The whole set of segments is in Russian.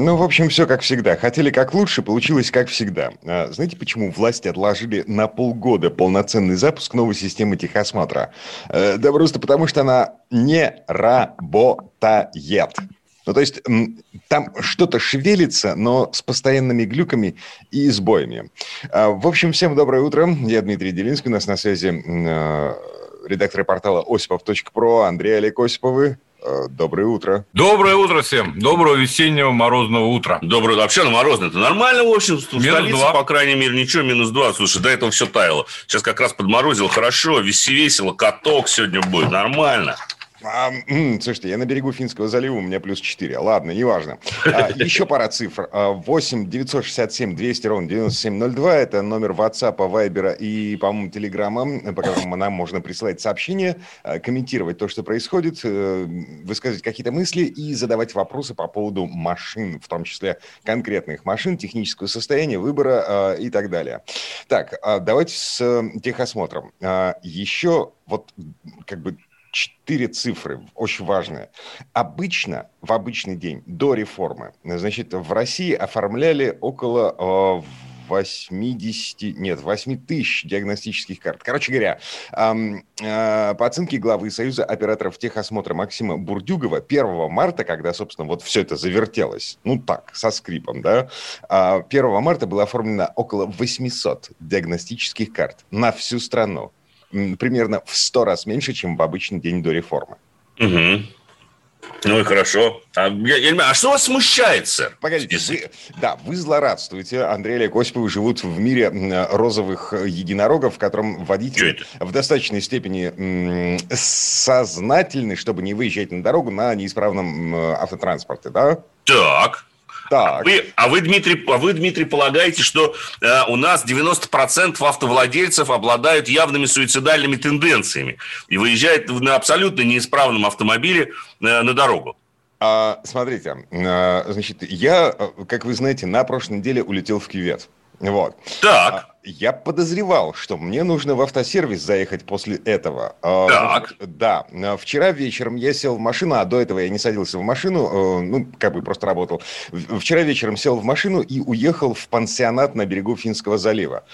Ну, в общем, все как всегда. Хотели как лучше, получилось как всегда. А, знаете, почему власти отложили на полгода полноценный запуск новой системы техосмотра? Э, да просто потому, что она не работает. Ну, то есть там что-то шевелится, но с постоянными глюками и сбоями. А, в общем, всем доброе утро. Я Дмитрий Делинский. У нас на связи э, редактор портала осипов.про Андрей Олег Осиповы. Э, Доброе утро. Доброе утро всем. Доброго весеннего морозного утра. Доброе Вообще, ну, морозно. Это нормально, в общем. В Минус столице, два. по крайней мере, ничего, минус два. Слушай, до этого все таяло. Сейчас как раз подморозило хорошо, весело, каток сегодня будет. Нормально. А, слушайте, я на берегу Финского залива, у меня плюс 4. Ладно, неважно. А, еще пара цифр. А, 8 967 200 ровно 9702. Это номер WhatsApp, Viber и, по-моему, Телеграма, по которому нам можно присылать сообщения, а, комментировать то, что происходит, э, высказывать какие-то мысли и задавать вопросы по поводу машин, в том числе конкретных машин, технического состояния, выбора а, и так далее. Так, а, давайте с э, техосмотром. Еще вот как бы четыре цифры, очень важные. Обычно, в обычный день, до реформы, значит, в России оформляли около э, 80, нет, 8 тысяч диагностических карт. Короче говоря, э, по оценке главы Союза операторов техосмотра Максима Бурдюгова, 1 марта, когда, собственно, вот все это завертелось, ну так, со скрипом, да, а 1 марта было оформлено около 800 диагностических карт на всю страну примерно в 100 раз меньше, чем в обычный день до реформы. Угу. Ну и хорошо. А, я, я а что вас смущает, сэр? Погодите, вы, да, вы злорадствуете. Андрей Олег Осиповы живут в мире розовых единорогов, в котором водители в достаточной степени сознательны, чтобы не выезжать на дорогу на неисправном автотранспорте, да? Так. Так. Вы, а, вы, Дмитрий, а вы, Дмитрий, полагаете, что э, у нас 90% автовладельцев обладают явными суицидальными тенденциями и выезжают на абсолютно неисправном автомобиле э, на дорогу? А, смотрите, а, значит, я, э, как вы знаете, на прошлой неделе улетел в кювет. Вот. Так. Я подозревал, что мне нужно в автосервис заехать после этого. А, Так. Да. А, Вчера вечером я сел в машину, а до этого я не садился в машину, э, ну, как бы просто работал. Вчера вечером сел в машину и уехал в пансионат на берегу Финского залива.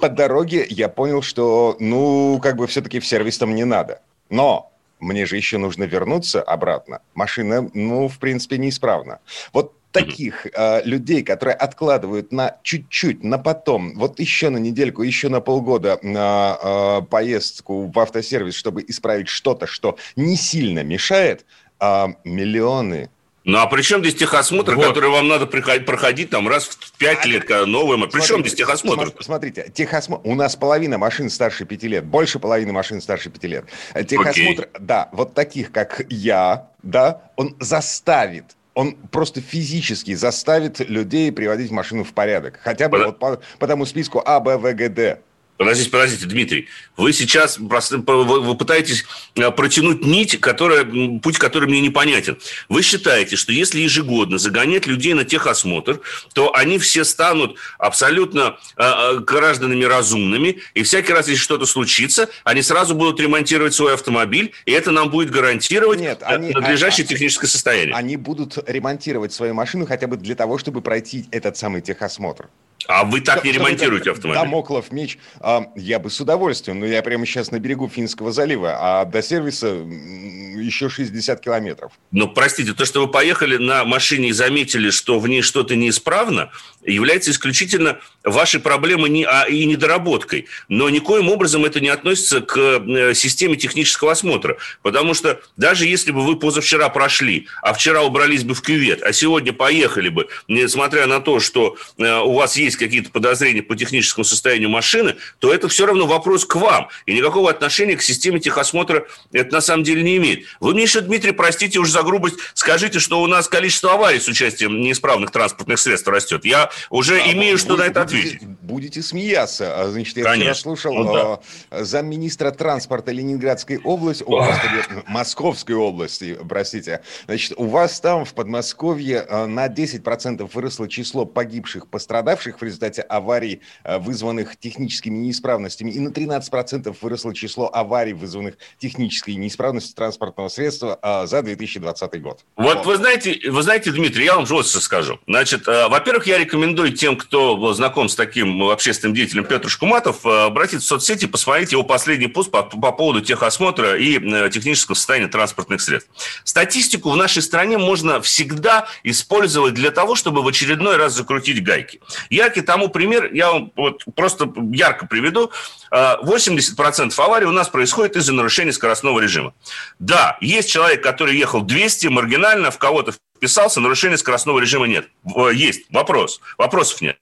По дороге я понял, что, ну, как бы все-таки в сервис там не надо. Но мне же еще нужно вернуться обратно. Машина, ну, в принципе, неисправна. Вот таких э, людей, которые откладывают на чуть-чуть, на потом, вот еще на недельку, еще на полгода на э, поездку в автосервис, чтобы исправить что-то, что не сильно мешает, а, миллионы. Ну, а при чем здесь техосмотр, Вот. который вам надо проходить там раз в пять лет, когда новый? мо- При чем здесь техосмотр? сма- Смотрите, техосмотр... У нас половина машин старше пяти лет, больше половины машин старше пяти лет. Э, Техосмотр, да, вот таких, как я, да, он заставит он просто физически заставит людей приводить машину в порядок. Хотя бы вот по, по тому списку А, Б, В, Г, Д. Подождите, подождите, Дмитрий. Вы сейчас вы, пытаетесь э, протянуть нить, которая, путь который мне непонятен. Вы считаете, что если ежегодно загонять людей на техосмотр, то они все станут абсолютно э, э, гражданами разумными, и всякий раз, если что-то случится, они сразу будут ремонтировать свой автомобиль, и это нам будет гарантировать Нет, они- надлежащее а- техническое состояние. Они будут ремонтировать свою машину хотя бы для того, чтобы пройти этот самый техосмотр. А вы так не ремонтируете автомобиль? Дамоклов меч. а, я бы с удовольствием, но я прямо сейчас на берегу Финского залива, а до сервиса еще 60 километров. Но, простите, то, что вы поехали на машине и заметили, что в ней что-то неисправно, является исключительно вашей проблемой не- а, и недоработкой. Но никоим образом это не относится к э, системе технического осмотра. Потому что даже если бы вы позавчера прошли, а вчера убрались бы в кювет, а сегодня поехали бы, несмотря на то, что э, у вас есть есть какие-то подозрения по техническому состоянию машины, то это все равно вопрос к вам. И никакого отношения к системе техосмотра это на самом деле не имеет. Вы мне еще, Дмитрий, простите уж за грубость, скажите, что у нас количество аварий с участием неисправных транспортных средств растет. Я уже да, имею, что на это ответить. Будете смеяться. А, значит, я Конечно. вчера слушал ну, да. А, замминистра транспорта Ленинградской области, о, господи, Московской области, простите. Значит, у вас там в Подмосковье а, на 10% выросло число погибших, пострадавших в результате аварий, вызванных техническими неисправностями, и на 13% выросло число аварий, вызванных технической неисправностью транспортного средства за 2020 год. Вот, вот. вы знаете, вы знаете, Дмитрий, я вам жестко скажу. Значит, во-первых, я рекомендую тем, кто знаком с таким общественным деятелем Петр Шкуматов, обратиться в соцсети, посмотреть его последний пост по, по поводу техосмотра и э, технического состояния транспортных средств. Статистику в нашей стране можно всегда использовать для того, чтобы в очередной раз закрутить гайки. Яркий тому пример, я вам вот просто ярко приведу. 80% э, аварий у нас происходит из-за нарушения скоростного режима. Да, есть человек, который ехал 200, маргинально в кого-то вписался, нарушения скоростного режима нет. Есть вопрос, вопросов нет.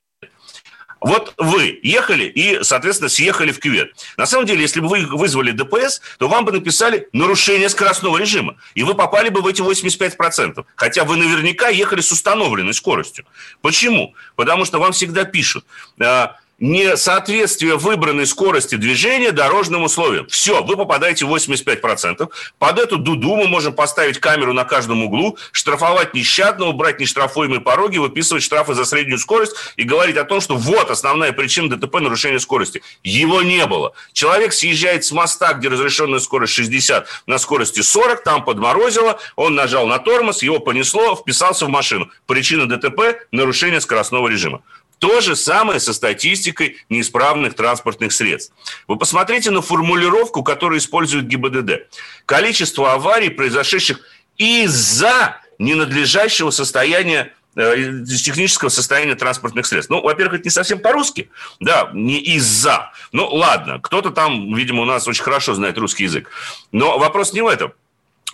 Вот вы ехали и, соответственно, съехали в кювет. На самом деле, если бы вы вызвали ДПС, то вам бы написали нарушение скоростного режима, и вы попали бы в эти 85%. Хотя вы наверняка ехали с установленной скоростью. Почему? Потому что вам всегда пишут а, несоответствие выбранной скорости движения дорожным условиям. Все, вы попадаете в 85%. Под эту дуду мы можем поставить камеру на каждом углу, штрафовать нещадно, убрать нештрафуемые пороги, выписывать штрафы за среднюю скорость и говорить о том, что вот основная причина ДТП – нарушение скорости. Его не было. Человек съезжает с моста, где разрешенная скорость 60, на скорости 40, там подморозило, он нажал на тормоз, его понесло, вписался в машину. Причина ДТП – нарушение скоростного режима. То же самое со статистикой неисправных транспортных средств. Вы посмотрите на формулировку, которую использует ГИБДД. Количество аварий, произошедших из-за ненадлежащего состояния э, технического состояния транспортных средств. Ну, во-первых, это не совсем по-русски, да, не из-за. Ну, ладно, кто-то там, видимо, у нас очень хорошо знает русский язык. Но вопрос не в этом.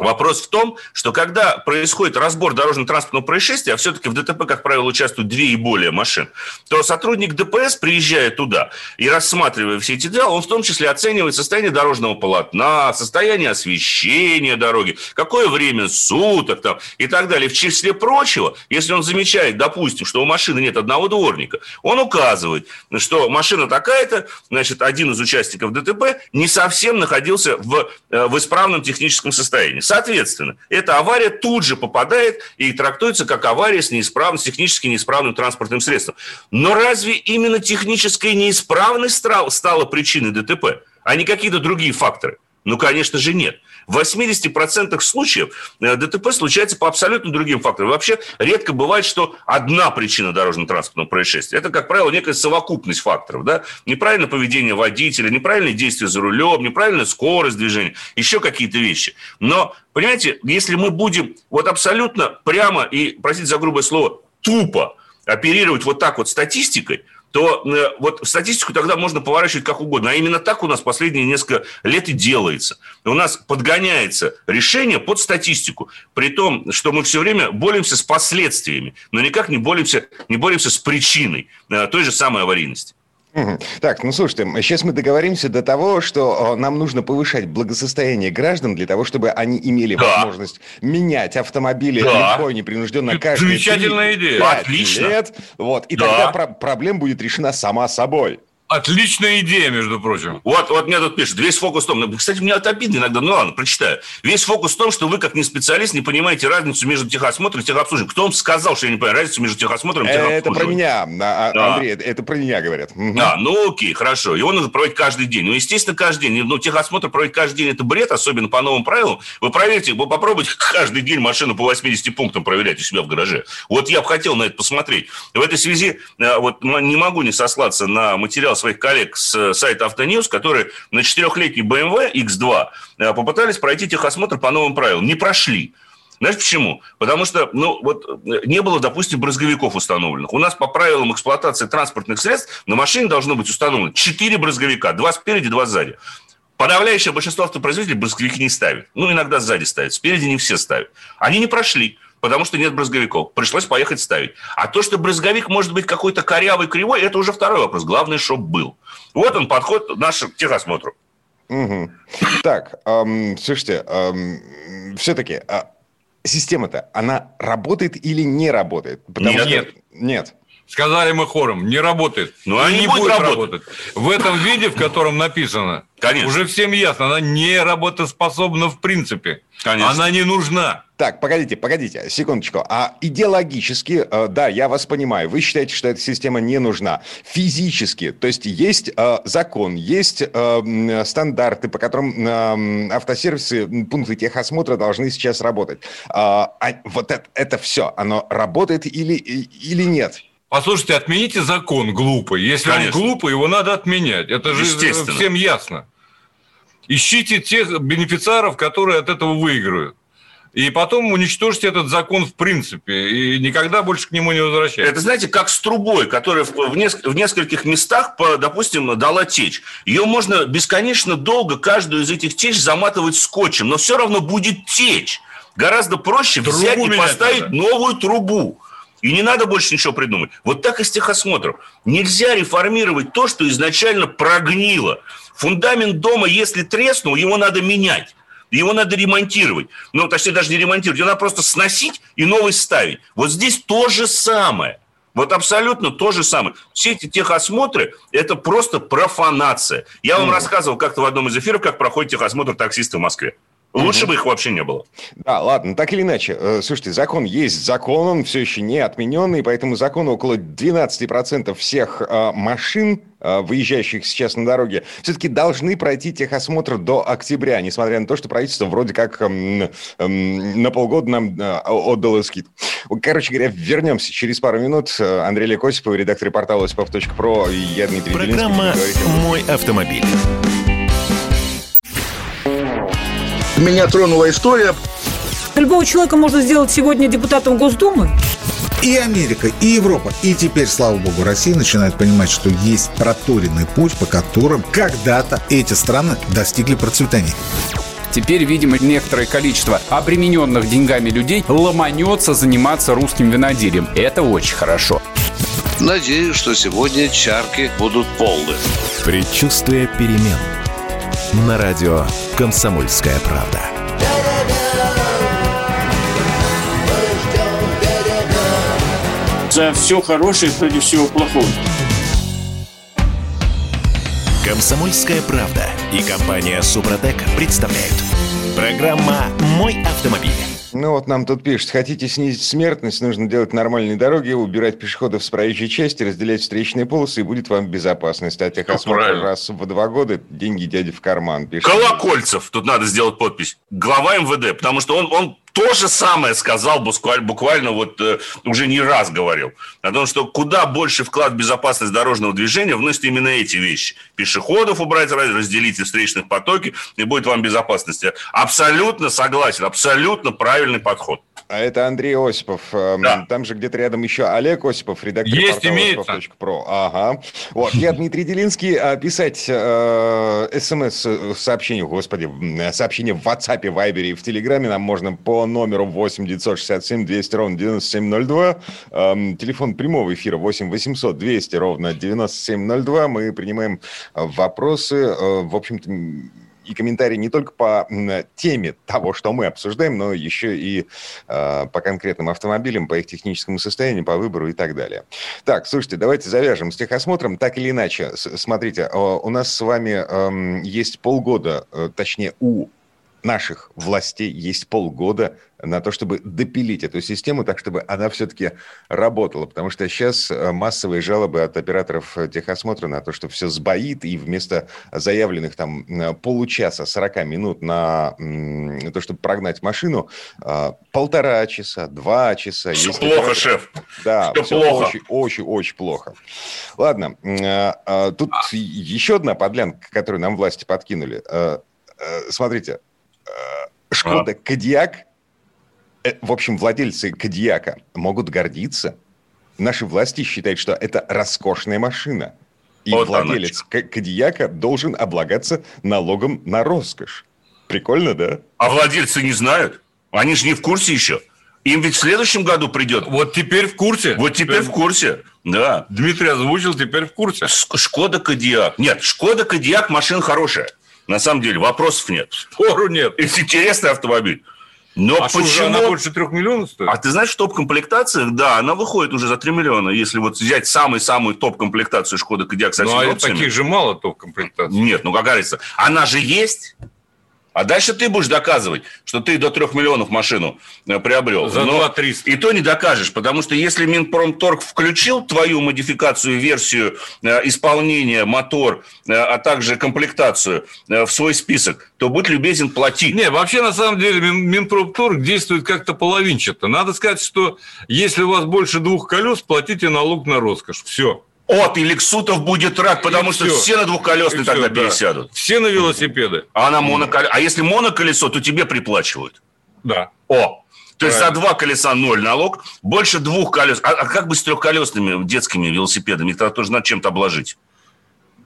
Вопрос в том, что когда происходит разбор дорожно-транспортного происшествия, а все-таки в ДТП, как правило, участвуют две и более машин, то сотрудник ДПС, приезжая туда и рассматривая все эти дела, он в том числе оценивает состояние дорожного полотна, состояние освещения дороги, какое время суток там, и так далее. В числе прочего, если он замечает, допустим, что у машины нет одного дворника, он указывает, что машина такая-то, значит, один из участников ДТП не совсем находился в, э, в исправном техническом состоянии. Соответственно, эта авария тут же попадает и трактуется как авария с неисправным, технически неисправным транспортным средством. Но разве именно техническая неисправность стала причиной ДТП, а не какие-то другие факторы? Ну, конечно же, нет. В 80% случаев э, ДТП случается по абсолютно другим факторам. Вообще редко бывает, что одна причина дорожно-транспортного происшествия. Это, как правило, некая совокупность факторов. Да? Неправильное поведение водителя, неправильные действия за рулем, неправильная скорость движения, еще какие-то вещи. Но, понимаете, если мы будем вот абсолютно прямо и, простите за грубое слово, тупо оперировать вот так вот статистикой, то э, вот статистику тогда можно поворачивать как угодно. А именно так у нас последние несколько лет и делается. У нас подгоняется решение под статистику, при том, что мы все время боремся с последствиями, но никак не боремся, не боремся с причиной э, той же самой аварийности. Так, ну слушайте, сейчас мы договоримся до того, что нам нужно повышать благосостояние граждан для того, чтобы они имели да. возможность менять автомобили да. легко и непринужденно каждые Замечательная идея. Отлично. лет. Вот, и да. тогда про- проблема будет решена сама собой. Отличная идея, между прочим. Вот, вот мне тут пишут, весь фокус в том, кстати, мне это обидно иногда, ну ладно, прочитаю. Весь фокус в том, что вы, как не специалист, не понимаете разницу между техосмотром и техобслуживанием. Кто вам сказал, что я не понимаю разницу между техосмотром и техобслуживанием? Это про меня, а, да. Андрей, это, это про меня говорят. Да, ну окей, хорошо. Его нужно проводить каждый день. Ну, естественно, каждый день. Ну, техосмотр проводить каждый день – это бред, особенно по новым правилам. Вы проверьте, вы попробуйте каждый день машину по 80 пунктам проверять у себя в гараже. Вот я бы хотел на это посмотреть. В этой связи э, вот не могу не сослаться на материал своих коллег с сайта Автоньюз, которые на четырехлетний BMW X2 э, попытались пройти техосмотр по новым правилам. Не прошли. Знаешь почему? Потому что, ну, вот э, не было, допустим, брызговиков установленных. У нас по правилам эксплуатации транспортных средств на машине должно быть установлено 4 брызговика, два спереди, два сзади. Подавляющее большинство автопроизводителей брызговики не ставят. Ну, иногда сзади ставят, спереди не все ставят. Они не прошли. Потому что нет брызговиков. Пришлось поехать ставить. А то, что брызговик может быть какой-то корявый, кривой, это уже второй вопрос. Главное, чтобы был. Вот он подход наш к техосмотру. Угу. Так, эм, слушайте, эм, все-таки э, система-то, она работает или не работает? Потому нет. Что... Нет. Нет. Сказали мы хором, не работает. Ну, она не, не будет, будет работать. работать. В этом виде, в котором написано, Конечно. уже всем ясно, она не работоспособна в принципе. Конечно. Она не нужна. Так, погодите, погодите, секундочку. А идеологически, э, да, я вас понимаю, вы считаете, что эта система не нужна. Физически, то есть есть э, закон, есть э, стандарты, по которым автосервисы, пункты техосмотра должны сейчас работать. А, а вот это, это все, оно работает или, или нет? Послушайте, отмените закон глупый. Если Конечно. он глупый, его надо отменять. Это же всем ясно. Ищите тех бенефициаров, которые от этого выиграют. И потом уничтожьте этот закон в принципе, и никогда больше к нему не возвращайтесь. Это, знаете, как с трубой, которая в, неск- в нескольких местах, по, допустим, дала течь. Ее можно бесконечно долго, каждую из этих теч заматывать скотчем, но все равно будет течь. Гораздо проще Трубу взять и поставить надо. новую трубу. И не надо больше ничего придумать. Вот так и с техосмотром. Нельзя реформировать то, что изначально прогнило. Фундамент дома, если треснул, его надо менять. Его надо ремонтировать. Ну, точнее, даже не ремонтировать. Его надо просто сносить и новый ставить. Вот здесь то же самое. Вот абсолютно то же самое. Все эти техосмотры – это просто профанация. Я вам mm. рассказывал как-то в одном из эфиров, как проходит техосмотр таксиста в Москве. Лучше угу. бы их вообще не было. Да, ладно, так или иначе. Э, слушайте, закон есть закон, он все еще не отмененный, поэтому закону около 12% всех э, машин, э, выезжающих сейчас на дороге, все-таки должны пройти техосмотр до октября, несмотря на то, что правительство вроде как эм, эм, на полгода нам отдало скидку. Короче говоря, вернемся через пару минут. Андрей Лекосипов, редактор портала осипов.про я, Дмитрий Программа «Мой автомобиль». Меня тронула история. Любого человека можно сделать сегодня депутатом Госдумы. И Америка, и Европа, и теперь, слава богу, Россия начинает понимать, что есть проторенный путь, по которым когда-то эти страны достигли процветания. Теперь, видимо, некоторое количество обремененных деньгами людей ломанется заниматься русским виноделием. Это очень хорошо. Надеюсь, что сегодня чарки будут полны. Предчувствие перемен – на радио «Комсомольская правда». За все хорошее против всего плохого. «Комсомольская правда» и компания «Супротек» представляют. Программа «Мой автомобиль». Ну вот нам тут пишут, хотите снизить смертность, нужно делать нормальные дороги, убирать пешеходов с проезжей части, разделять встречные полосы, и будет вам безопасность. А техосмотр ну, раз в два года, деньги дяди в карман. Пишет. Колокольцев, тут надо сделать подпись. Глава МВД, потому что он, он то же самое сказал буквально, буквально вот э, уже не раз говорил. О том, что куда больше вклад в безопасность дорожного движения вносят именно эти вещи. Пешеходов убрать, разделить встречных потоки, и будет вам безопасность. Абсолютно согласен, абсолютно правильный подход. А это Андрей Осипов. Эм, да. Там же где-то рядом еще Олег Осипов, редактор Есть, портала Осипов.про. Ага. Вот. Я Дмитрий Делинский. А писать э, смс-сообщение, господи, сообщение в WhatsApp, Viber и в Телеграме нам можно по номеру 8 967 200 ровно 9702. Эм, телефон прямого эфира 8 800 200 ровно 9702. Мы принимаем вопросы. Э, в общем-то, и комментарии не только по теме того, что мы обсуждаем, но еще и э, по конкретным автомобилям, по их техническому состоянию, по выбору и так далее. Так, слушайте, давайте завяжем с техосмотром. Так или иначе, смотрите, у нас с вами есть полгода, э, точнее, у наших властей есть полгода на то, чтобы допилить эту систему так, чтобы она все-таки работала. Потому что сейчас э, массовые жалобы от операторов техосмотра на то, что все сбоит, и вместо заявленных там э, получаса, 40 минут на то, чтобы прогнать машину, э, полтора часа, два часа. Все плохо, оператор... шеф. Да, все, все плохо. очень, очень, очень плохо. Ладно, тут еще одна подлянка, которую нам власти подкинули. Смотрите, Шкода Кодиак Э, в общем, владельцы Кадьяка могут гордиться. Наши власти считают, что это роскошная машина. И вот владелец Кадьяка должен облагаться налогом на роскошь. Прикольно, да? А владельцы не знают? Они же не в курсе еще. Им ведь в следующем году придет. Вот теперь в курсе. Вот теперь, теперь в курсе. Да. Дмитрий озвучил, теперь в курсе. Шкода Кодиак. Нет, Шкода Кодиак машина хорошая. На самом деле, вопросов нет. Спору нет. Это интересный автомобиль. Но а почему? Что, она больше трех миллионов стоит? А ты знаешь, топ-комплектация, да, она выходит уже за 3 миллиона. Если вот взять самую-самую топ-комплектацию Шкода Кодиак со всеми Ну, а таких же мало топ-комплектаций. Нет, ну, как говорится, она же есть. А дальше ты будешь доказывать, что ты до 3 миллионов машину э, приобрел. За 2 300. И то не докажешь, потому что если Минпромторг включил твою модификацию, версию э, исполнения, мотор, э, а также комплектацию в свой список, то будь любезен, плати. Не, вообще на самом деле Минпромторг действует как-то половинчато. Надо сказать, что если у вас больше двух колес, платите налог на роскошь. Все. От, и Лексутов будет рад, потому и что все, все на двухколесные тогда все, пересядут. Да. Все на велосипеды. А на моноколесо. А если моноколесо, то тебе приплачивают. Да. О, то есть за два колеса ноль налог, больше двух колес. А, а как бы с трехколесными детскими велосипедами? Их тоже надо чем-то обложить.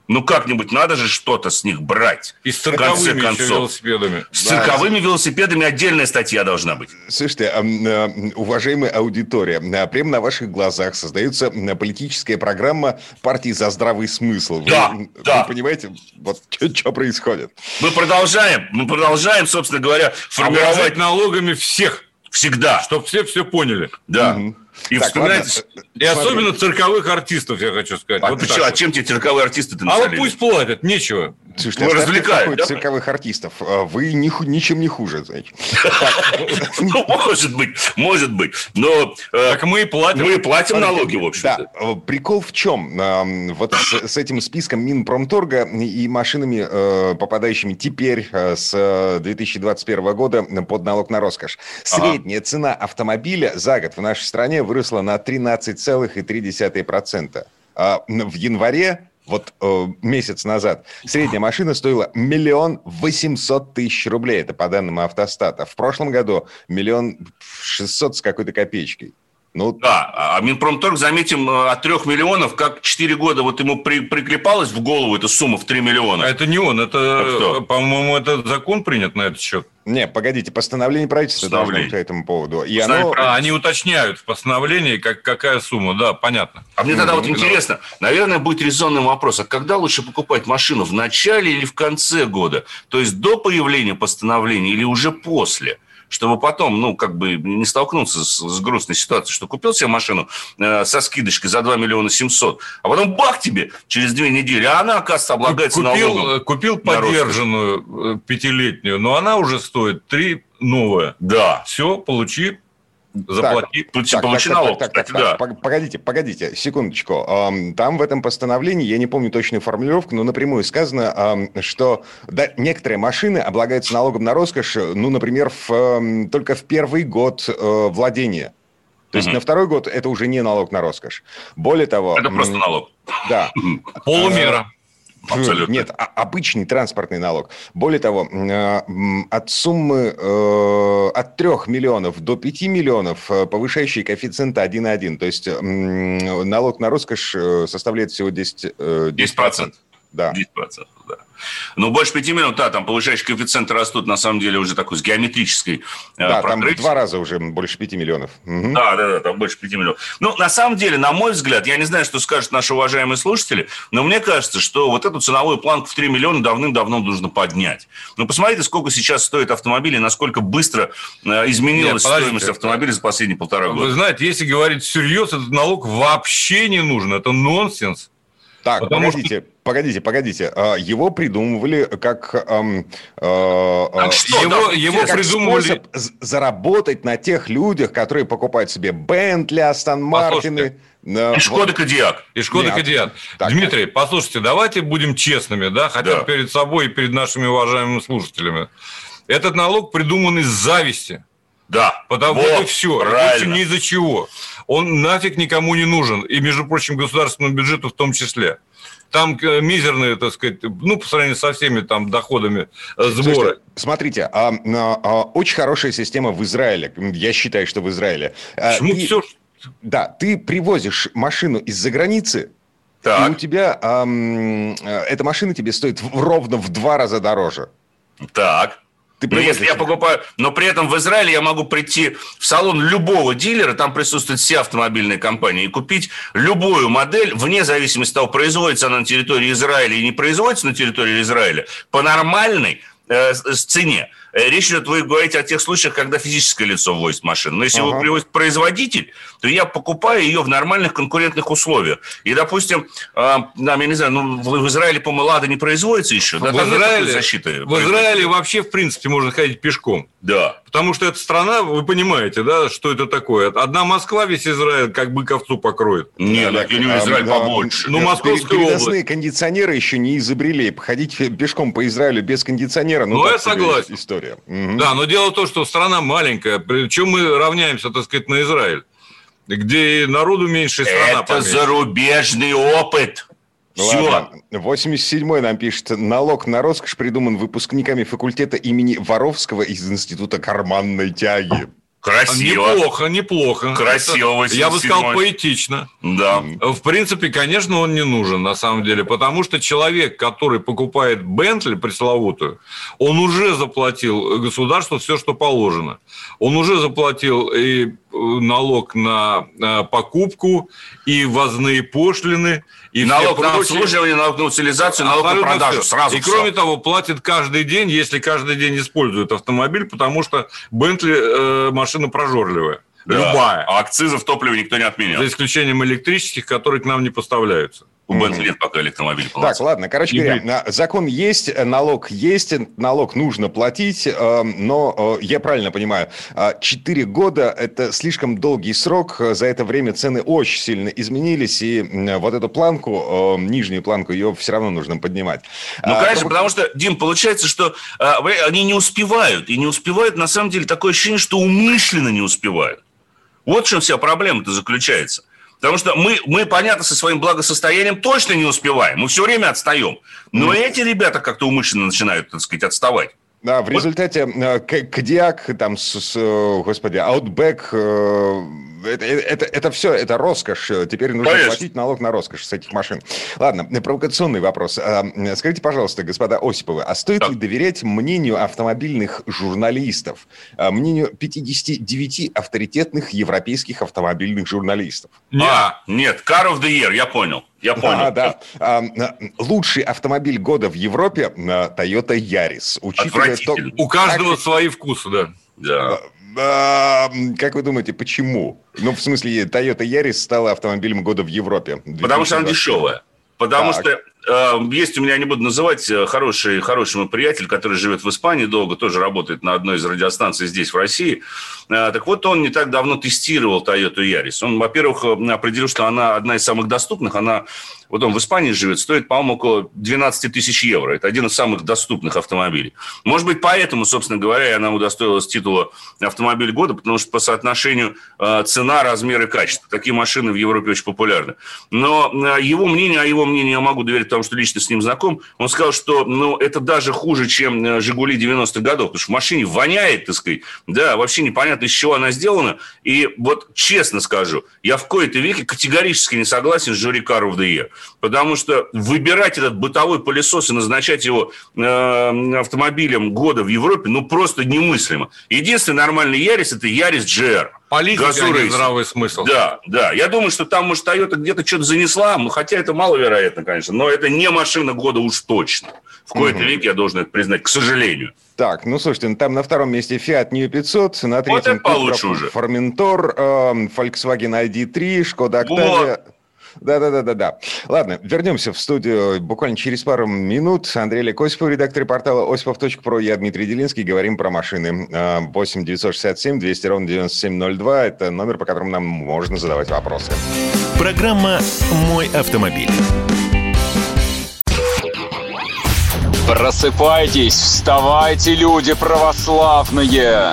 Ну, как-нибудь надо же что-то с них брать. И с цирковыми велосипедами. С да. цирковыми велосипедами отдельная статья должна быть. Слушайте, а, а, уважаемая аудитория, а, прямо на ваших глазах создается политическая программа партии «За здравый смысл». Да, вы, да. Вы понимаете, вот что происходит? Мы продолжаем, мы продолжаем, собственно говоря, формировать налогами всех. Всегда. Чтобы все все поняли. Да. Угу. И так, вспоминайте, ладно. и особенно цирковых артистов, я хочу сказать. А, вот почему, а чем тебе цирковые артисты ты А вот пусть платят, нечего. Слушайте, ну, развлекают. Да? цирковых артистов. А вы ни, ничем не хуже, значит. Ну, может быть, может быть. Но э, так мы и платим. Мы платим налоги, в общем-то. Да. Прикол в чем? Вот с этим списком Минпромторга и машинами, э, попадающими теперь э, с 2021 года под налог на роскошь. Средняя цена автомобиля за год в нашей стране выросла на 13,3%. А в январе вот э, месяц назад средняя машина стоила миллион восемьсот тысяч рублей. Это по данным автостата. В прошлом году миллион шестьсот с какой-то копеечкой. Ну, да, а Минпромторг, заметим, э, от трех миллионов, как четыре года вот ему при, приклепалась в голову эта сумма в три миллиона. А это не он, это, по-моему, это закон принят на этот счет. Не, погодите, постановление правительства должно быть по этому поводу. И оно... А, они уточняют в постановлении, как, какая сумма, да, понятно. А мне тогда вот интересно, наверное, будет резонным вопрос, а когда лучше покупать машину, в начале или в конце года? То есть до появления постановления или уже после? Чтобы потом, ну, как бы не столкнуться с, с грустной ситуацией, что купил себе машину э, со скидочкой за 2 миллиона 700, а потом бах тебе через две недели, а она, оказывается, облагается купил, налогом. Э, купил поддержанную э, пятилетнюю, но она уже стоит 3 новая. Да. Все, получи Заплати, так, так, получи так, налог, так, так, кстати, так, да. Погодите, погодите, секундочку. Там в этом постановлении, я не помню точную формулировку, но напрямую сказано, что да, некоторые машины облагаются налогом на роскошь, ну, например, в, только в первый год э, владения. То есть угу. на второй год это уже не налог на роскошь. Более того... Это просто налог. Да. Полумера. Абсолютно. Нет, а, обычный транспортный налог. Более того, э, от суммы э, от 3 миллионов до 5 миллионов э, повышающий коэффициент 1,1. То есть налог на роскошь составляет всего 10%. 10%. Да. 10%, да. Ну, больше 5 минут, да, там повышающие коэффициенты растут, на самом деле, уже такой с геометрической э, Да, там в два раза уже больше 5 миллионов. Угу. Да, да, да, там больше 5 миллионов. Ну, на самом деле, на мой взгляд, я не знаю, что скажут наши уважаемые слушатели, но мне кажется, что вот эту ценовую планку в 3 миллиона давным-давно нужно поднять. Ну, посмотрите, сколько сейчас стоит автомобиль и насколько быстро э, изменилась Нет, стоимость автомобиля за последние полтора года. Вы знаете, если говорить всерьез, этот налог вообще не нужен. Это нонсенс. Так, Потому погодите, что... погодите, погодите. А, его придумывали как... Эм, э, так что, его, да, его как придумывали... способ заработать на тех людях, которые покупают себе Бентли, Астон Мартины... И Шкода вот. Кодиак. И Шкода Нет. Кодиак. Так, Дмитрий, послушайте, давайте будем честными, да, хотя бы перед собой и перед нашими уважаемыми слушателями. Этот налог придуман из зависти. Да. Потому вот, и все. Правильно. Ни из-за чего. Он нафиг никому не нужен. И, между прочим, государственному бюджету в том числе. Там э, мизерные, так сказать, ну, по сравнению со всеми там доходами э, сбора. Слушайте, смотрите, а, а, а, очень хорошая система в Израиле. Я считаю, что в Израиле. А, Почему и, все? Да, ты привозишь машину из-за границы, так. и у тебя эм, эта машина тебе стоит ровно в два раза дороже. Так Ты но если я покупаю, но при этом в Израиле я могу прийти в салон любого дилера, там присутствуют все автомобильные компании, и купить любую модель, вне зависимости от того, производится она на территории Израиля и не производится на территории Израиля, по нормальной э, цене. Э, речь идет, вы говорите о тех случаях, когда физическое лицо ввозит машину. Но если ага. его привозит производитель, то я покупаю ее в нормальных конкурентных условиях. И, допустим, э, я не знаю, ну, в Израиле, по-моему, Лада не производится еще. Да, в, Израиле, защиты в Израиле вообще, в принципе, можно ходить пешком. Да. Потому что эта страна, вы понимаете, да, что это такое? Одна Москва весь Израиль как бы ковцу покроет. Нет, да, не Израиль да, побольше. Ну, Московская область. кондиционеры еще не изобрели. Ходить пешком по Израилю без кондиционера, ну, ну я согласен. История история. Угу. Да, но дело в том, что страна маленькая, причем мы равняемся, так сказать, на Израиль, где народу меньше страна. Это поменьше. зарубежный опыт. Ну Все. Ладно. 87-й нам пишет, налог на роскошь придуман выпускниками факультета имени Воровского из Института карманной тяги. Красиво. Неплохо, неплохо. Красиво. Это, я бы сказал, поэтично. Да. В принципе, конечно, он не нужен, на самом деле, потому что человек, который покупает Бентли пресловутую, он уже заплатил государству все, что положено. Он уже заплатил и э, налог на э, покупку, и ввозные пошлины, и налог на обслуживание, налог на утилизацию, налог на продажу. Все. Сразу и все. кроме того, платит каждый день, если каждый день использует автомобиль, потому что Бентли э, машина прожорливая. Да. Любая. А акцизы в топливе никто не отменял. За исключением электрических, которые к нам не поставляются. У Бентли нет пока электромобиля. Так, ладно, короче говоря, закон есть, налог есть, налог нужно платить, э, но э, я правильно понимаю, 4 э, года – это слишком долгий срок, за это время цены очень сильно изменились, и вот эту планку, нижнюю планку, ее все равно нужно поднимать. Ну, конечно, потому что, Дим, получается, что они не успевают, и не успевают, на самом деле, такое ощущение, что умышленно не успевают. Вот в чем вся проблема-то заключается. Потому что мы, мы, понятно, со своим благосостоянием точно не успеваем. Мы все время отстаем. Но mm. эти ребята как-то умышленно начинают, так сказать, отставать. Да, в результате э, Кадиак, там, с, с, господи, Outback, э, это, это, это все, это роскошь. Теперь нужно Конечно. платить налог на роскошь с этих машин. Ладно, провокационный вопрос. А, скажите, пожалуйста, господа Осиповы, а стоит да. ли доверять мнению автомобильных журналистов, а, мнению 59 авторитетных европейских автомобильных журналистов? Нет, а, нет, Car of the Year, я понял. Я понял. А, да. А, лучший автомобиль года в Европе Toyota Yaris. Учитывая то... У каждого как... свои вкусы, да. Да. Как вы думаете, почему? Ну, в смысле, Toyota Yaris стала автомобилем года в Европе. Потому что она дешевая. Потому так. что есть у меня, не буду называть, э, хороший, хороший мой приятель, который живет в Испании долго, тоже работает на одной из радиостанций здесь, в России. Э, так вот, он не так давно тестировал Toyota Yaris. Он, во-первых, э, определил, что она одна из самых доступных. Она вот он в Испании живет, стоит, по-моему, около 12 тысяч евро. Это один из самых доступных автомобилей. Может быть, поэтому, собственно говоря, она удостоилась титула автомобиль года, потому что по соотношению цена, размер и качество. Такие машины в Европе очень популярны. Но его мнение, а его мнение я могу доверить, потому что лично с ним знаком, он сказал, что ну, это даже хуже, чем э, «Жигули» 90-х годов, потому что в машине воняет, так сказать, да, вообще непонятно, из чего она сделана. И вот честно скажу, я в кои-то веке категорически не согласен с жюри Car of the потому что выбирать этот бытовой пылесос и назначать его э, автомобилем года в Европе, ну, просто немыслимо. Единственный нормальный Ярис – это Ярис GR. Политика, а не здравый смысл. Да, да. Я думаю, что там, может, Toyota где-то что-то занесла, хотя это маловероятно, конечно, но это не машина года уж точно. В кои-то угу. веке я должен это признать, к сожалению. Так, ну слушайте, ну, там на втором месте Fiat New 500, на третьем вот Cupra, Formentor, э, Volkswagen ID3, Skoda Octavia. Вот. Да-да-да-да-да. Ладно, вернемся в студию буквально через пару минут. Андрей Лекосипов, редактор портала осипов.про. Я Дмитрий Делинский. Говорим про машины. 8 967 200 ровно 9702. Это номер, по которому нам можно задавать вопросы. Программа «Мой автомобиль». Просыпайтесь, вставайте, люди православные!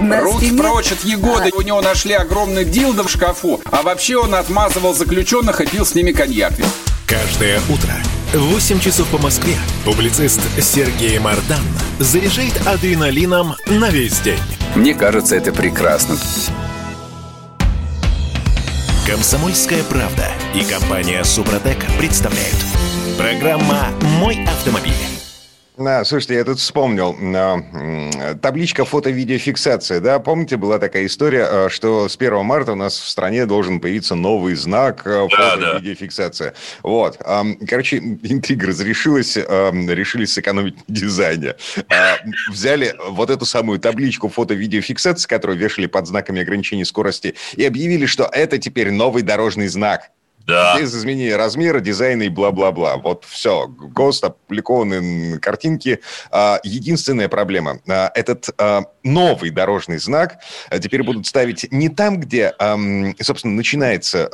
На Руки стене? прочь от Егоды. У него нашли огромный дилдо в шкафу. А вообще он отмазывал заключенных и пил с ними коньяк. Каждое утро в 8 часов по Москве публицист Сергей Мардан заряжает адреналином на весь день. Мне кажется, это прекрасно. Комсомольская правда и компания Супротек представляют. Программа «Мой автомобиль». Слушайте, я тут вспомнил. а, Табличка фото-видеофиксация, да? Помните, была такая история, а, что с 1 марта у нас в стране должен появиться новый знак а, Да, да. фото-видеофиксация. Вот. а, Короче, интрига разрешилась, решили сэкономить на дизайне. Взяли вот эту самую табличку фото-видеофиксации, которую вешали под знаками ограничения скорости, и объявили, что это теперь новый дорожный знак. Да. Без изменения размера, дизайна и бла-бла-бла. Вот все. ГОСТ, опубликованы картинки. А, Единственная проблема. а, Этот а, новый дорожный знак теперь будут ставить не там, где, собственно, начинается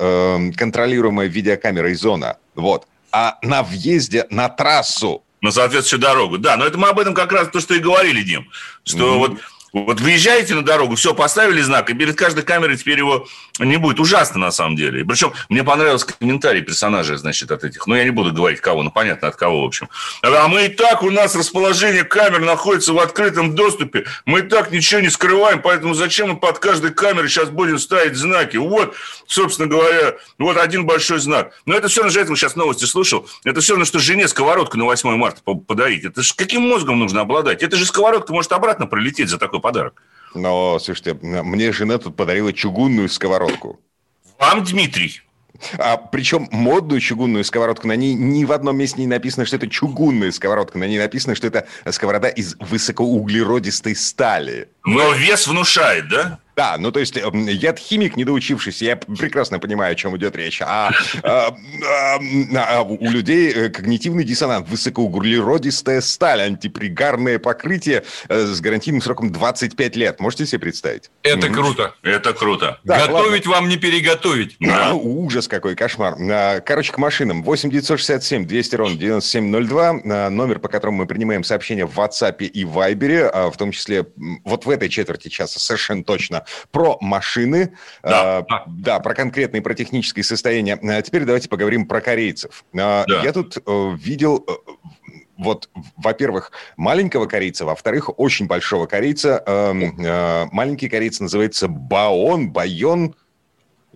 контролируемая видеокамерой зона, вот, а на въезде на трассу. на соответствующую дорогу. Да, но это мы об этом как раз то, что и говорили, Дим. Что вот, вот выезжаете на дорогу, все, поставили знак, и перед каждой камерой теперь его не будет. Ужасно, на самом деле. И Причем мне понравился комментарий персонажа, значит, от этих. Ну, я не буду говорить кого, ну, понятно, от кого, в общем. А мы и так, у нас расположение камер находится в открытом доступе. Мы и так ничего не скрываем, поэтому зачем мы под каждой камерой сейчас будем ставить знаки? Вот, собственно говоря, вот один большой знак. Но это все равно, я сейчас новости слушал, это все равно, что жене сковородку на 8 марта по- подарить. Это же каким мозгом нужно обладать? Это же сковородка может обратно пролететь за такой подарок. Но, слушайте, мне жена тут подарила чугунную сковородку. Вам, Дмитрий. А, причем модную чугунную сковородку. На ней ни в одном месте не написано, что это чугунная сковородка. На ней написано, что это сковорода из высокоуглеродистой стали. Но вес внушает, да? Да, ну то есть эм, я химик, не доучившийся, я прекрасно понимаю, о чем идет речь. А, а, а, а, у людей э, когнитивный диссонанс, высокоуглеродистая сталь, антипригарное покрытие э, с гарантийным сроком 25 лет. Можете себе представить? Это круто. Это круто. Так, Готовить вам не переготовить. А, ужас какой, кошмар. А, Короче, к машинам. 8 967 200 ровно 9702. а, Номер, по которому мы принимаем сообщения в WhatsApp и Viber, а, в том числе вот в этой четверти часа совершенно точно про машины. Да, А, да, про конкретные, про техническое состояние. А Теперь давайте поговорим про корейцев. А, Да. Я тут э, видел... э, Вот, во-первых, маленького корейца, во-вторых, очень большого корейца. Эм, э, Маленький корейец называется Баон, Байон,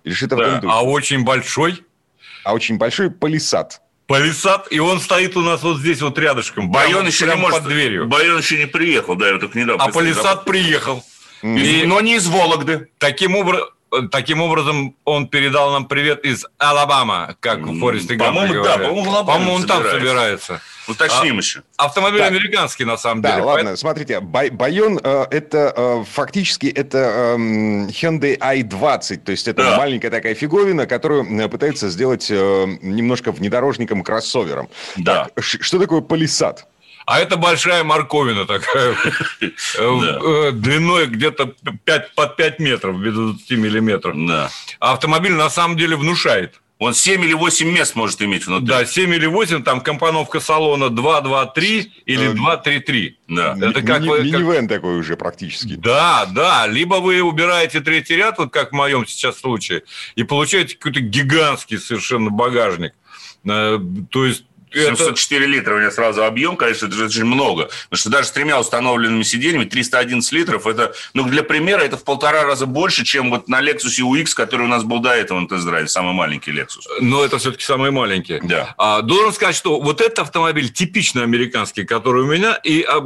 или что-то Да. А очень большой А очень большой палисад. палисад, и он стоит у нас вот здесь вот рядышком. Байон еще не может. под дверью. Байон еще не приехал, да, я только недавно. А палисад приехал. И- Но не из Вологды. Таким образом... Таким образом, он передал нам привет из Алабама, как в Форесте По-моему, да, по-моему, в Алабаме По-моему, он там собирается. собирается. Уточним А- еще. Автомобиль Так. американский, на самом Да, деле. ладно, смотрите, Бай- Байон э, это э, фактически это эм, Hyundai i20, то есть это Да. маленькая такая фиговина, которую э, пытается сделать э, немножко внедорожником кроссовером. Да. Так, ш- что такое палисад? А это большая морковина такая, э, э, длиной где-то 5, под 5 метров, без 20 миллиметров. Да. А автомобиль на самом деле внушает. Он 7 или 8 мест может иметь внутри. Да, 7 или 8, там компоновка салона 2, 2, 3 или Э, 2, 3, 3. Да. Это как Ми- вы- как- Минивэн такой уже практически. Да, да. Либо вы убираете третий ряд, вот как в моем сейчас случае, и получаете какой-то гигантский совершенно багажник. Э, То есть это... 704 литра у меня сразу объем, конечно, это же очень много. Потому что даже с тремя установленными сиденьями 311 литров, это, ну, для примера, это в полтора раза больше, чем вот на Lexus UX, который у нас был до этого на тест-драйве, самый маленький Lexus. Но это все-таки самые маленькие. Да. А, должен сказать, что вот этот автомобиль типично американский, который у меня, и а,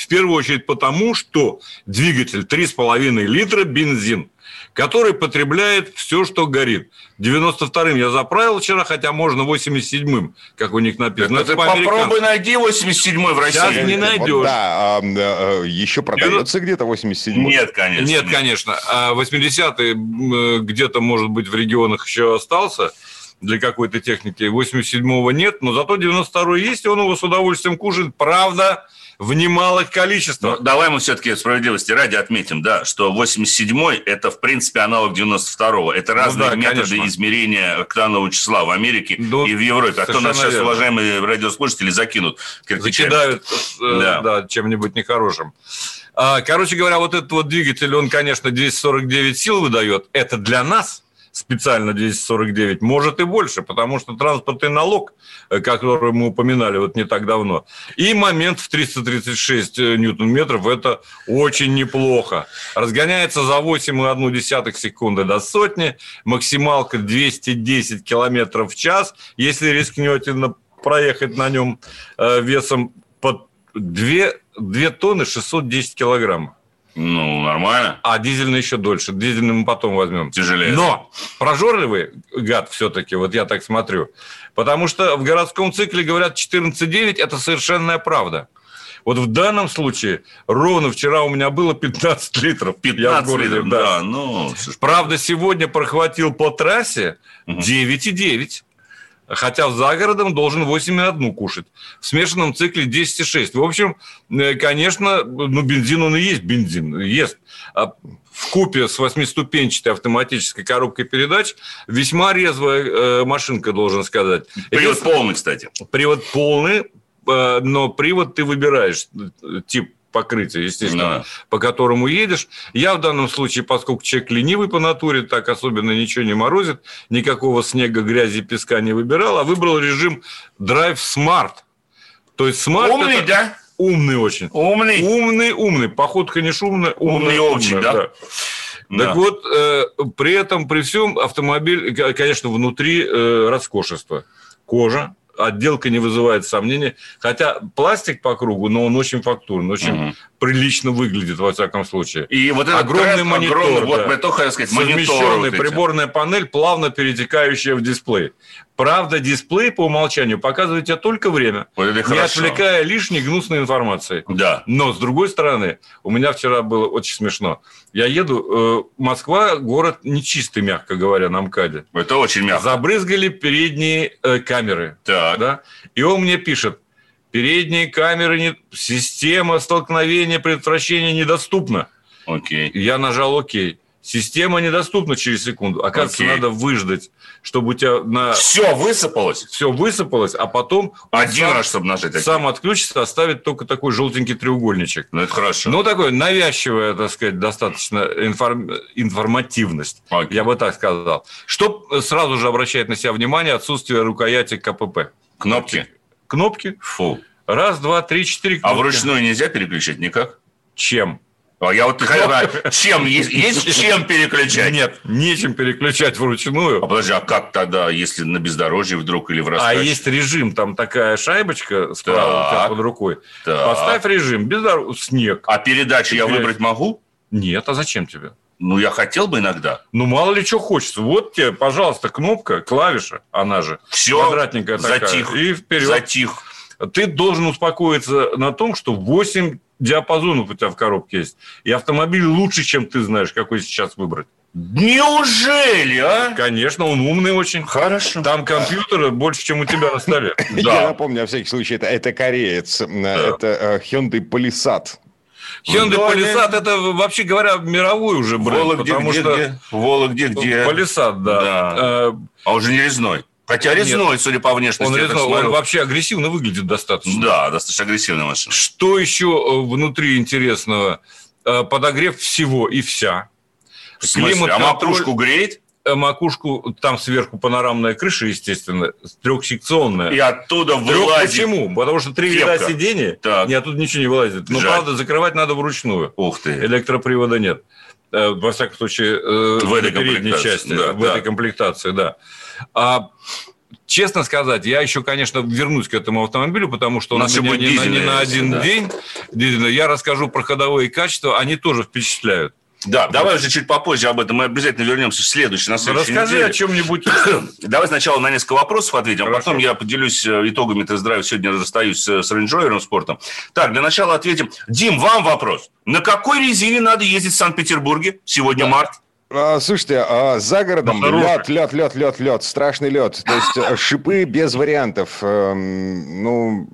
в первую очередь потому, что двигатель 3,5 литра бензин, который потребляет все, что горит. 92-м я заправил вчера, хотя можно 87-м, как у них написано. Это по-американски. попробуй найди 87 в России. Сейчас не Вот найдешь. да, а, э, еще продается где-то 87 Нет, конечно. Нет, конечно. А 80-й м, э, где-то, может быть, в регионах еще остался для какой-то техники. 87-го нет, но зато 92-й есть, и он его с удовольствием кушает. Правда, в немалых Но количествах. давай мы все-таки справедливости ради отметим, да, что 87-й – это, в принципе, аналог 92-го. Это разные Ну да, методы конечно. измерения октанового числа в Америке Ну, и в Европе. А то нас сейчас, верно. уважаемые радиослушатели, закинут кирпичами. Закидают э, Да. да, чем-нибудь нехорошим. А, короче говоря, вот этот вот двигатель, он, конечно, 249 сил выдает. Это для нас – специально 249, может и больше, потому что транспортный налог, э, который мы упоминали вот не так давно, и момент в 336 э, ньютон-метров – это очень неплохо. Разгоняется за 8,1 секунды до сотни, максималка 210 километров в час. Если рискнете проехать на нем э, весом под 2, 2 тонны 610 килограммов. Ну, нормально. А дизельный еще дольше. Дизельный мы потом возьмем. Тяжелее. Но прожорливый гад все-таки, вот я так смотрю. Потому что в городском цикле говорят 14,9 – это совершенная правда. Вот в данном случае ровно вчера у меня было 15 литров. 15 я в городе, литров, да. да ну, Правда, сегодня прохватил по трассе 9,9 хотя в загородом должен 8,1 кушать. В смешанном цикле 10,6. В общем, э, конечно, ну, бензин он и есть бензин, ест. А в купе с восьмиступенчатой автоматической коробкой передач весьма резвая э, машинка, должен сказать. Привод Здесь, полный, кстати. Привод полный, э, но привод ты выбираешь, тип покрытие, естественно, да. по которому едешь. Я в данном случае, поскольку человек ленивый по натуре, так особенно ничего не морозит, никакого снега, грязи, песка не выбирал, а выбрал режим Drive Smart. То есть Smart Умный, это... да? Умный очень. Умный. Умный, умный. Походка не шумная. Умный, умный очень, да? да. Да. Так вот, э, при этом, при всем, автомобиль, конечно, внутри э, роскошество. Кожа, отделка не вызывает сомнений. Хотя пластик по кругу, но он очень фактурный, очень угу. Прилично выглядит, во всяком случае. И вот этот огромный тренд, монитор, огромный, да, вот мы только хотел сказать, монитор. Вот приборная панель, плавно перетекающая в дисплей. Правда, дисплей по умолчанию показывает тебе только время, вот не хорошо. отвлекая лишней гнусной информации. Да. Но, с другой стороны, у меня вчера было очень смешно. Я еду, э, Москва город нечистый, мягко говоря, на МКАДе. Это очень мягко. Забрызгали передние э, камеры. Так. Да? И он мне пишет, передние камеры, не... система столкновения, предотвращения недоступна. Окей. Я нажал окей. Система недоступна через секунду. Оказывается, Окей. надо выждать, чтобы у тебя на... Все высыпалось? Все высыпалось, а потом... Один сам, раз, чтобы нажать. Сам отключится, оставит только такой желтенький треугольничек. Ну, это хорошо. Ну, такой навязчивая, так сказать, достаточно информ... информативность. Окей. Я бы так сказал. Что сразу же обращает на себя внимание отсутствие рукояти КПП. Кнопки? Кнопки. Фу. Раз, два, три, четыре кнопки. А вручную нельзя переключать никак? Чем? А я вот чем? Есть, есть чем переключать? Нет, нечем переключать вручную. А подожди, а как тогда, если на бездорожье вдруг или в раскачке? А есть режим, там такая шайбочка справа тебя под рукой. Так. Поставь режим, бездорожье, снег. А передачу я выбрать могу? Нет, а зачем тебе? Ну, я хотел бы иногда. Ну, мало ли что хочется. Вот тебе, пожалуйста, кнопка, клавиша, она же. Все, квадратненькая такая. Затих. И вперед. Затих. Ты должен успокоиться на том, что 8 диапазонов у тебя в коробке есть. И автомобиль лучше, чем ты знаешь, какой сейчас выбрать. Неужели, а? Конечно, он умный очень. Хорошо. Там компьютера больше, чем у тебя на столе. Я напомню, на всякий случай, это, это кореец. Это э, Hyundai Palisade. Hyundai Palisade это, вообще говоря, мировой уже бренд. Вологде, потому где, что... где? Вологде, где? Palisade, да. да. Э, а уже не резной. Хотя резной, Нет. судя по внешности. Он, резной, он вообще агрессивно выглядит достаточно. Да, достаточно агрессивная машина. Что еще э, внутри интересного? Э, подогрев всего и вся. Климат а макушку греет? Э, макушку, там сверху панорамная крыша, естественно, трехсекционная. И оттуда вылазит Почему? Потому что три ряда сидений, так. и оттуда ничего не вылазит. Но, Жаль. правда, закрывать надо вручную. Ух ты. Электропривода нет. Во всяком случае, в этой передней части, да, в да. этой комплектации, да. А, честно сказать, я еще, конечно, вернусь к этому автомобилю, потому что он у нас меня не, не на один да. день. Я расскажу про ходовые качества, они тоже впечатляют. Да, давай уже чуть попозже об этом. Мы обязательно вернемся в следующий, на следующей Расскажи неделе. о чем-нибудь. давай сначала на несколько вопросов ответим, а потом я поделюсь э, итогами тест-драйва. Сегодня расстаюсь с Range Rover спортом. Так, для начала ответим. Дим, вам вопрос. На какой резине надо ездить в Санкт-Петербурге? Сегодня да. март. А, слушайте, а за городом лед, лед, лед, лед, лед, страшный лед. То есть э, шипы без вариантов. Эм, ну,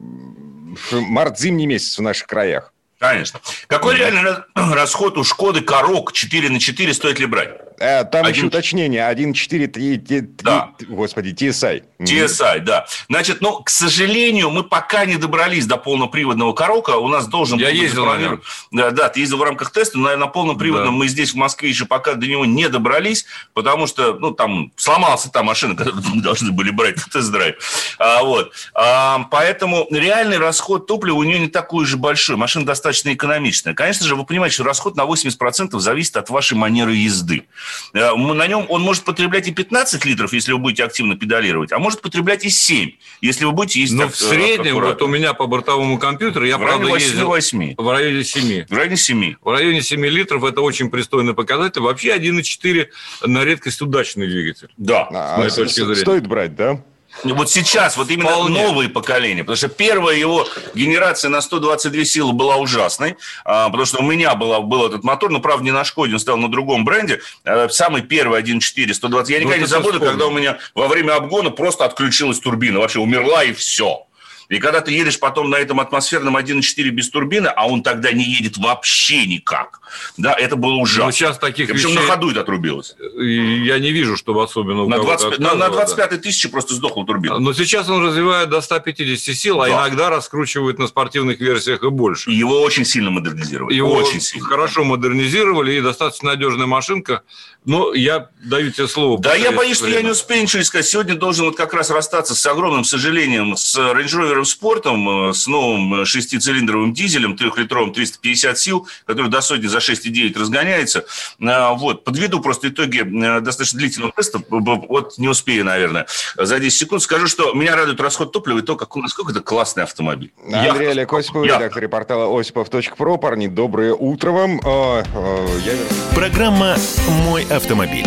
март зимний месяц в наших краях. Конечно. Какой реальный расход у Шкоды Корок 4 на 4 стоит ли брать? Э, там 1... еще уточнение. 1.4, да. господи, TSI. TSI, да. Значит, ну, к сожалению, мы пока не добрались до полноприводного коробка. У нас должен Я ездил на нем. Да, да, ты ездил в рамках теста, но на полном приводном да. мы здесь, в Москве, еще пока до него не добрались, потому что, ну, там сломалась та машина, которую мы должны были брать на тест-драйв. А, вот. А, поэтому реальный расход топлива у нее не такой же большой. Машина достаточно экономичная. Конечно же, вы понимаете, что расход на 80% зависит от вашей манеры езды. Э, на нем он может потреблять и 15 литров, если вы будете активно педалировать, а может потреблять и 7, если вы будете ездить Но в среднем, вот у меня по бортовому компьютеру, я, в правда, ездил 8. в районе 7. В районе 7. В районе 7 литров это очень пристойный показатель. Вообще 1,4 на редкость удачный двигатель. Да. А, с моей точки зрения. Стоит брать, да? Вот сейчас, вот именно Вполне. новые поколения. Потому что первая его генерация на 122 силы была ужасной. А, потому что у меня была, был этот мотор, но, правда, не на Шкоде, он стоял на другом бренде. А, самый первый 1.4, 120. Я никогда ну, не забуду, когда у меня во время обгона просто отключилась турбина. Вообще умерла и все. И когда ты едешь потом на этом атмосферном 1.4 без турбины, а он тогда не едет вообще никак, да, это было ужасно. Но сейчас таких Причем вещей... на ходу это отрубилось. Я не вижу, чтобы особенно у на 20, на, на 25 да. тысячи просто сдохла турбина. Но сейчас он развивает до 150 сил, а да. а иногда раскручивает на спортивных версиях и больше. И его очень сильно модернизировали. Его очень сильно. хорошо модернизировали, и достаточно надежная машинка. Но я даю тебе слово. Да, я боюсь, время. что я не успею ничего сказать. Сегодня должен вот как раз расстаться с огромным сожалением с Range Rover Sport, с новым шестицилиндровым дизелем, трехлитровым, 350 сил, который до сотни за 6,9 разгоняется. А, вот, подведу просто итоги э, достаточно длительного теста. Вот не успею, наверное, за 10 секунд. Скажу, что меня радует расход топлива и то, как, насколько это классный автомобиль. Андрей Олег Осипов, редактор портала осипов.про. Парни, доброе утро вам. А, а, я... Программа «Мой автомобиль».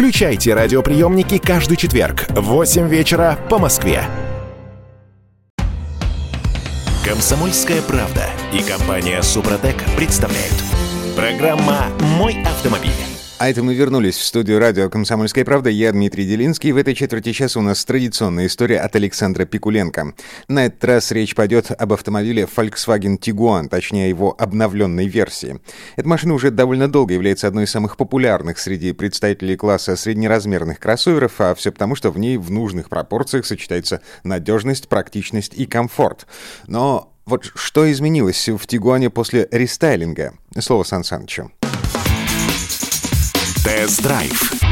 Включайте радиоприемники каждый четверг в 8 вечера по Москве. Комсомольская правда и компания Супротек представляют. Программа «Мой автомобиль». А это мы вернулись в студию радио «Комсомольская правда». Я Дмитрий Делинский. В этой четверти часа у нас традиционная история от Александра Пикуленко. На этот раз речь пойдет об автомобиле Volkswagen Tiguan, точнее его обновленной версии. Эта машина уже довольно долго является одной из самых популярных среди представителей класса среднеразмерных кроссоверов, а все потому, что в ней в нужных пропорциях сочетается надежность, практичность и комфорт. Но вот что изменилось в Тигуане после рестайлинга? Слово Сан Санычу. Тест-драйв.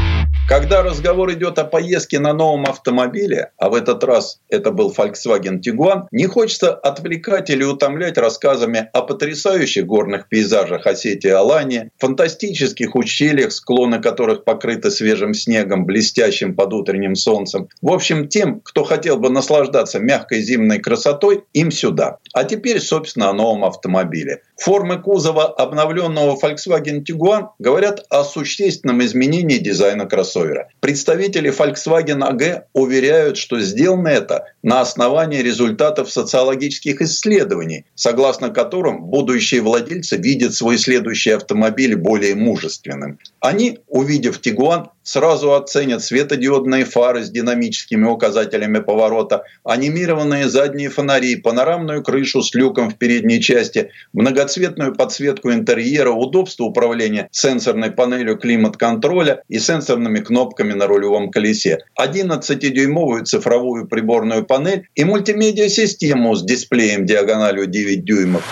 Когда разговор идет о поездке на новом автомобиле, а в этот раз это был Volkswagen Tiguan, не хочется отвлекать или утомлять рассказами о потрясающих горных пейзажах Осетии Алании, фантастических ущельях, склоны которых покрыты свежим снегом, блестящим под утренним солнцем. В общем, тем, кто хотел бы наслаждаться мягкой зимней красотой, им сюда. А теперь, собственно, о новом автомобиле. Формы кузова обновленного Volkswagen Tiguan говорят о существенном изменении дизайна кроссовера. Представители Volkswagen AG уверяют, что сделано это на основании результатов социологических исследований, согласно которым будущие владельцы видят свой следующий автомобиль более мужественным. Они, увидев Tiguan, сразу оценят светодиодные фары с динамическими указателями поворота, анимированные задние фонари, панорамную крышу с люком в передней части, многоцветную подсветку интерьера, удобство управления сенсорной панелью климат-контроля и сенсорными кнопками на рулевом колесе, 11-дюймовую цифровую приборную панель и мультимедиа-систему с дисплеем диагональю 9 дюймов.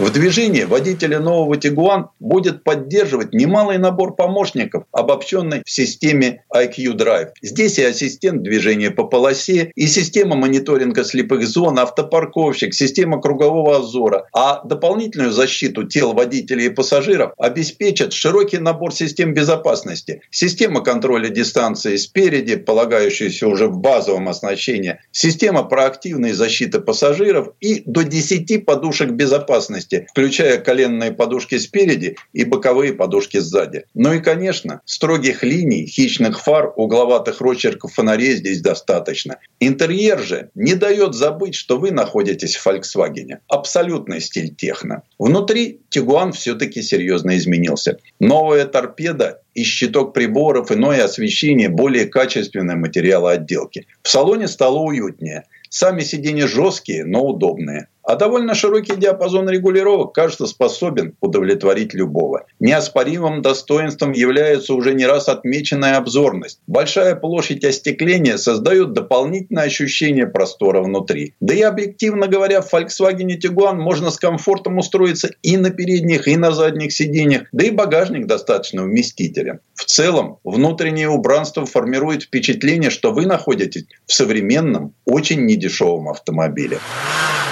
В движении водителя нового Тигуан будет поддерживать немалый набор помощников, обобщенный в системе IQ Drive. Здесь и ассистент движения по полосе, и система мониторинга слепых зон, автопарковщик, система кругового обзора. А дополнительную защиту тел водителей и пассажиров обеспечат широкий набор систем безопасности. Система контроля дистанции спереди, полагающаяся уже в базовом оснащении, система проактивной защиты пассажиров и до 10 подушек безопасности безопасности, включая коленные подушки спереди и боковые подушки сзади. Ну и, конечно, строгих линий, хищных фар, угловатых росчерков фонарей здесь достаточно. Интерьер же не дает забыть, что вы находитесь в Volkswagen. Абсолютный стиль техно. Внутри Тигуан все-таки серьезно изменился. Новая торпеда и щиток приборов, иное освещение, более качественные материалы отделки. В салоне стало уютнее. Сами сиденья жесткие, но удобные. А довольно широкий диапазон регулировок, кажется, способен удовлетворить любого. Неоспоримым достоинством является уже не раз отмеченная обзорность. Большая площадь остекления создает дополнительное ощущение простора внутри. Да и объективно говоря, в Volkswagen Tiguan можно с комфортом устроиться и на передних, и на задних сиденьях, да и багажник достаточно вместителен. В целом, внутреннее убранство формирует впечатление, что вы находитесь в современном, очень недешевом автомобиле.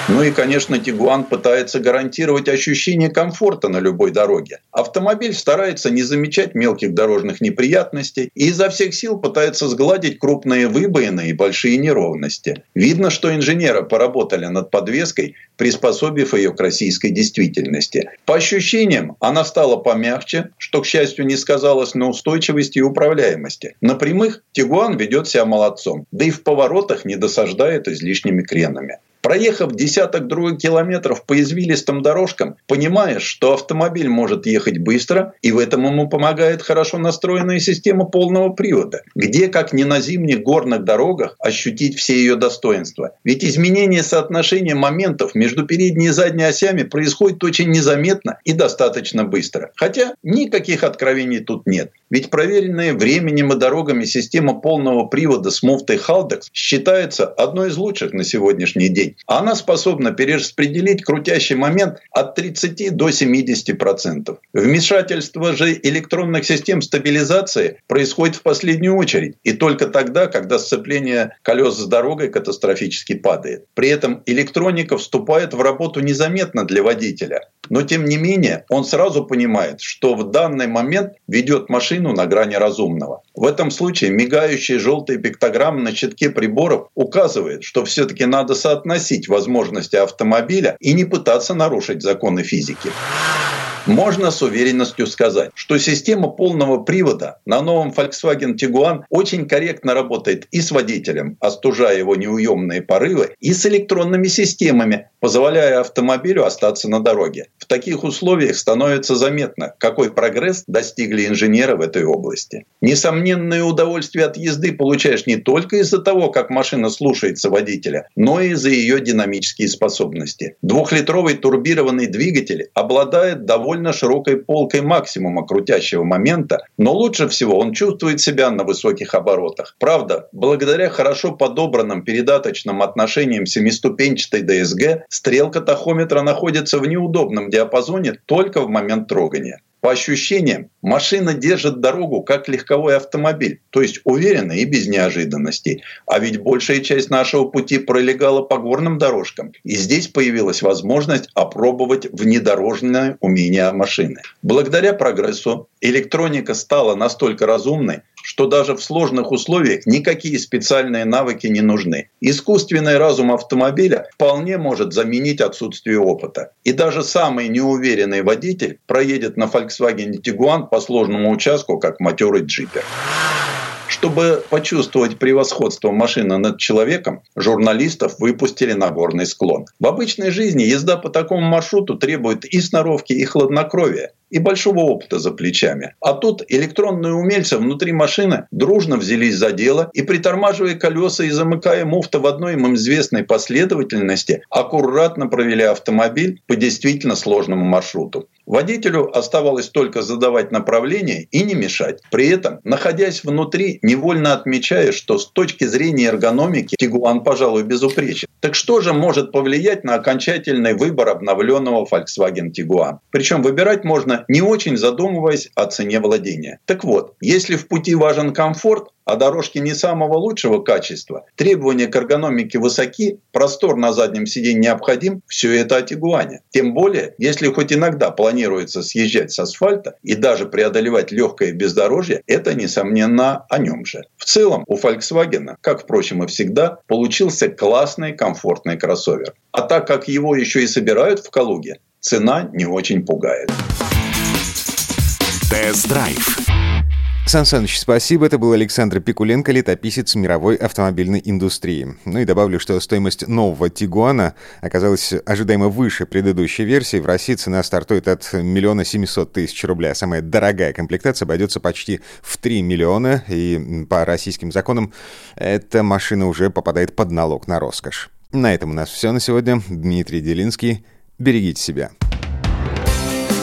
Ну и, конечно, Тигуан пытается гарантировать ощущение комфорта на любой дороге. Автомобиль старается не замечать мелких дорожных неприятностей и изо всех сил пытается сгладить крупные выбоины и большие неровности. Видно, что инженеры поработали над подвеской, приспособив ее к российской действительности. По ощущениям, она стала помягче, что, к счастью, не сказалось на устойчивости и управляемости. На прямых Тигуан ведет себя молодцом, да и в поворотах не досаждает излишними кренами. Проехав десяток других километров по извилистым дорожкам, понимаешь, что автомобиль может ехать быстро, и в этом ему помогает хорошо настроенная система полного привода, где, как не на зимних горных дорогах, ощутить все ее достоинства. Ведь изменение соотношения моментов между передней и задней осями происходит очень незаметно и достаточно быстро. Хотя никаких откровений тут нет. Ведь проверенная временем и дорогами система полного привода с муфтой Haldex считается одной из лучших на сегодняшний день. Она способна перераспределить крутящий момент от 30 до 70%. Вмешательство же электронных систем стабилизации происходит в последнюю очередь. И только тогда, когда сцепление колес с дорогой катастрофически падает. При этом электроника вступает в работу незаметно для водителя. Но тем не менее, он сразу понимает, что в данный момент ведет машину на грани разумного. В этом случае мигающие желтые пиктограммы на щитке приборов указывают, что все-таки надо соотносить возможности автомобиля и не пытаться нарушить законы физики. Можно с уверенностью сказать, что система полного привода на новом Volkswagen Tiguan очень корректно работает и с водителем, остужая его неуемные порывы, и с электронными системами, позволяя автомобилю остаться на дороге. В таких условиях становится заметно, какой прогресс достигли инженеры в этой области. Несомненное удовольствие от езды получаешь не только из-за того, как машина слушается водителя, но и из-за ее динамические способности. Двухлитровый турбированный двигатель обладает довольно широкой полкой максимума крутящего момента, но лучше всего он чувствует себя на высоких оборотах. Правда, благодаря хорошо подобранным передаточным отношениям семиступенчатой ДСГ, стрелка тахометра находится в неудобном диапазоне только в момент трогания. По ощущениям, машина держит дорогу как легковой автомобиль, то есть уверенно и без неожиданностей. А ведь большая часть нашего пути пролегала по горным дорожкам. И здесь появилась возможность опробовать внедорожное умение машины. Благодаря прогрессу электроника стала настолько разумной, что даже в сложных условиях никакие специальные навыки не нужны. Искусственный разум автомобиля вполне может заменить отсутствие опыта. И даже самый неуверенный водитель проедет на Volkswagen Tiguan по сложному участку, как матерый джипер. Чтобы почувствовать превосходство машины над человеком, журналистов выпустили на горный склон. В обычной жизни езда по такому маршруту требует и сноровки, и хладнокровия. И большого опыта за плечами. А тут электронные умельцы внутри машины дружно взялись за дело и, притормаживая колеса и замыкая муфта в одной им известной последовательности, аккуратно провели автомобиль по действительно сложному маршруту. Водителю оставалось только задавать направление и не мешать. При этом, находясь внутри, невольно отмечая, что с точки зрения эргономики Тигуан, пожалуй, безупречен. Так что же может повлиять на окончательный выбор обновленного Volkswagen Tiguan? Причем выбирать можно не очень задумываясь о цене владения. Так вот, если в пути важен комфорт, а дорожки не самого лучшего качества, требования к эргономике высоки, простор на заднем сиденье необходим, все это о Тигуане. Тем более, если хоть иногда планируется съезжать с асфальта и даже преодолевать легкое бездорожье, это, несомненно, о нем же. В целом, у Volkswagen, как, впрочем, и всегда, получился классный, комфортный кроссовер. А так как его еще и собирают в Калуге, цена не очень пугает. Тест-драйв Сан Саныч, спасибо. Это был Александр Пикуленко, летописец мировой автомобильной индустрии. Ну и добавлю, что стоимость нового Тигуана оказалась ожидаемо выше предыдущей версии. В России цена стартует от миллиона семисот тысяч рублей, а самая дорогая комплектация обойдется почти в 3 миллиона. И по российским законам эта машина уже попадает под налог на роскошь. На этом у нас все на сегодня. Дмитрий Делинский. Берегите себя.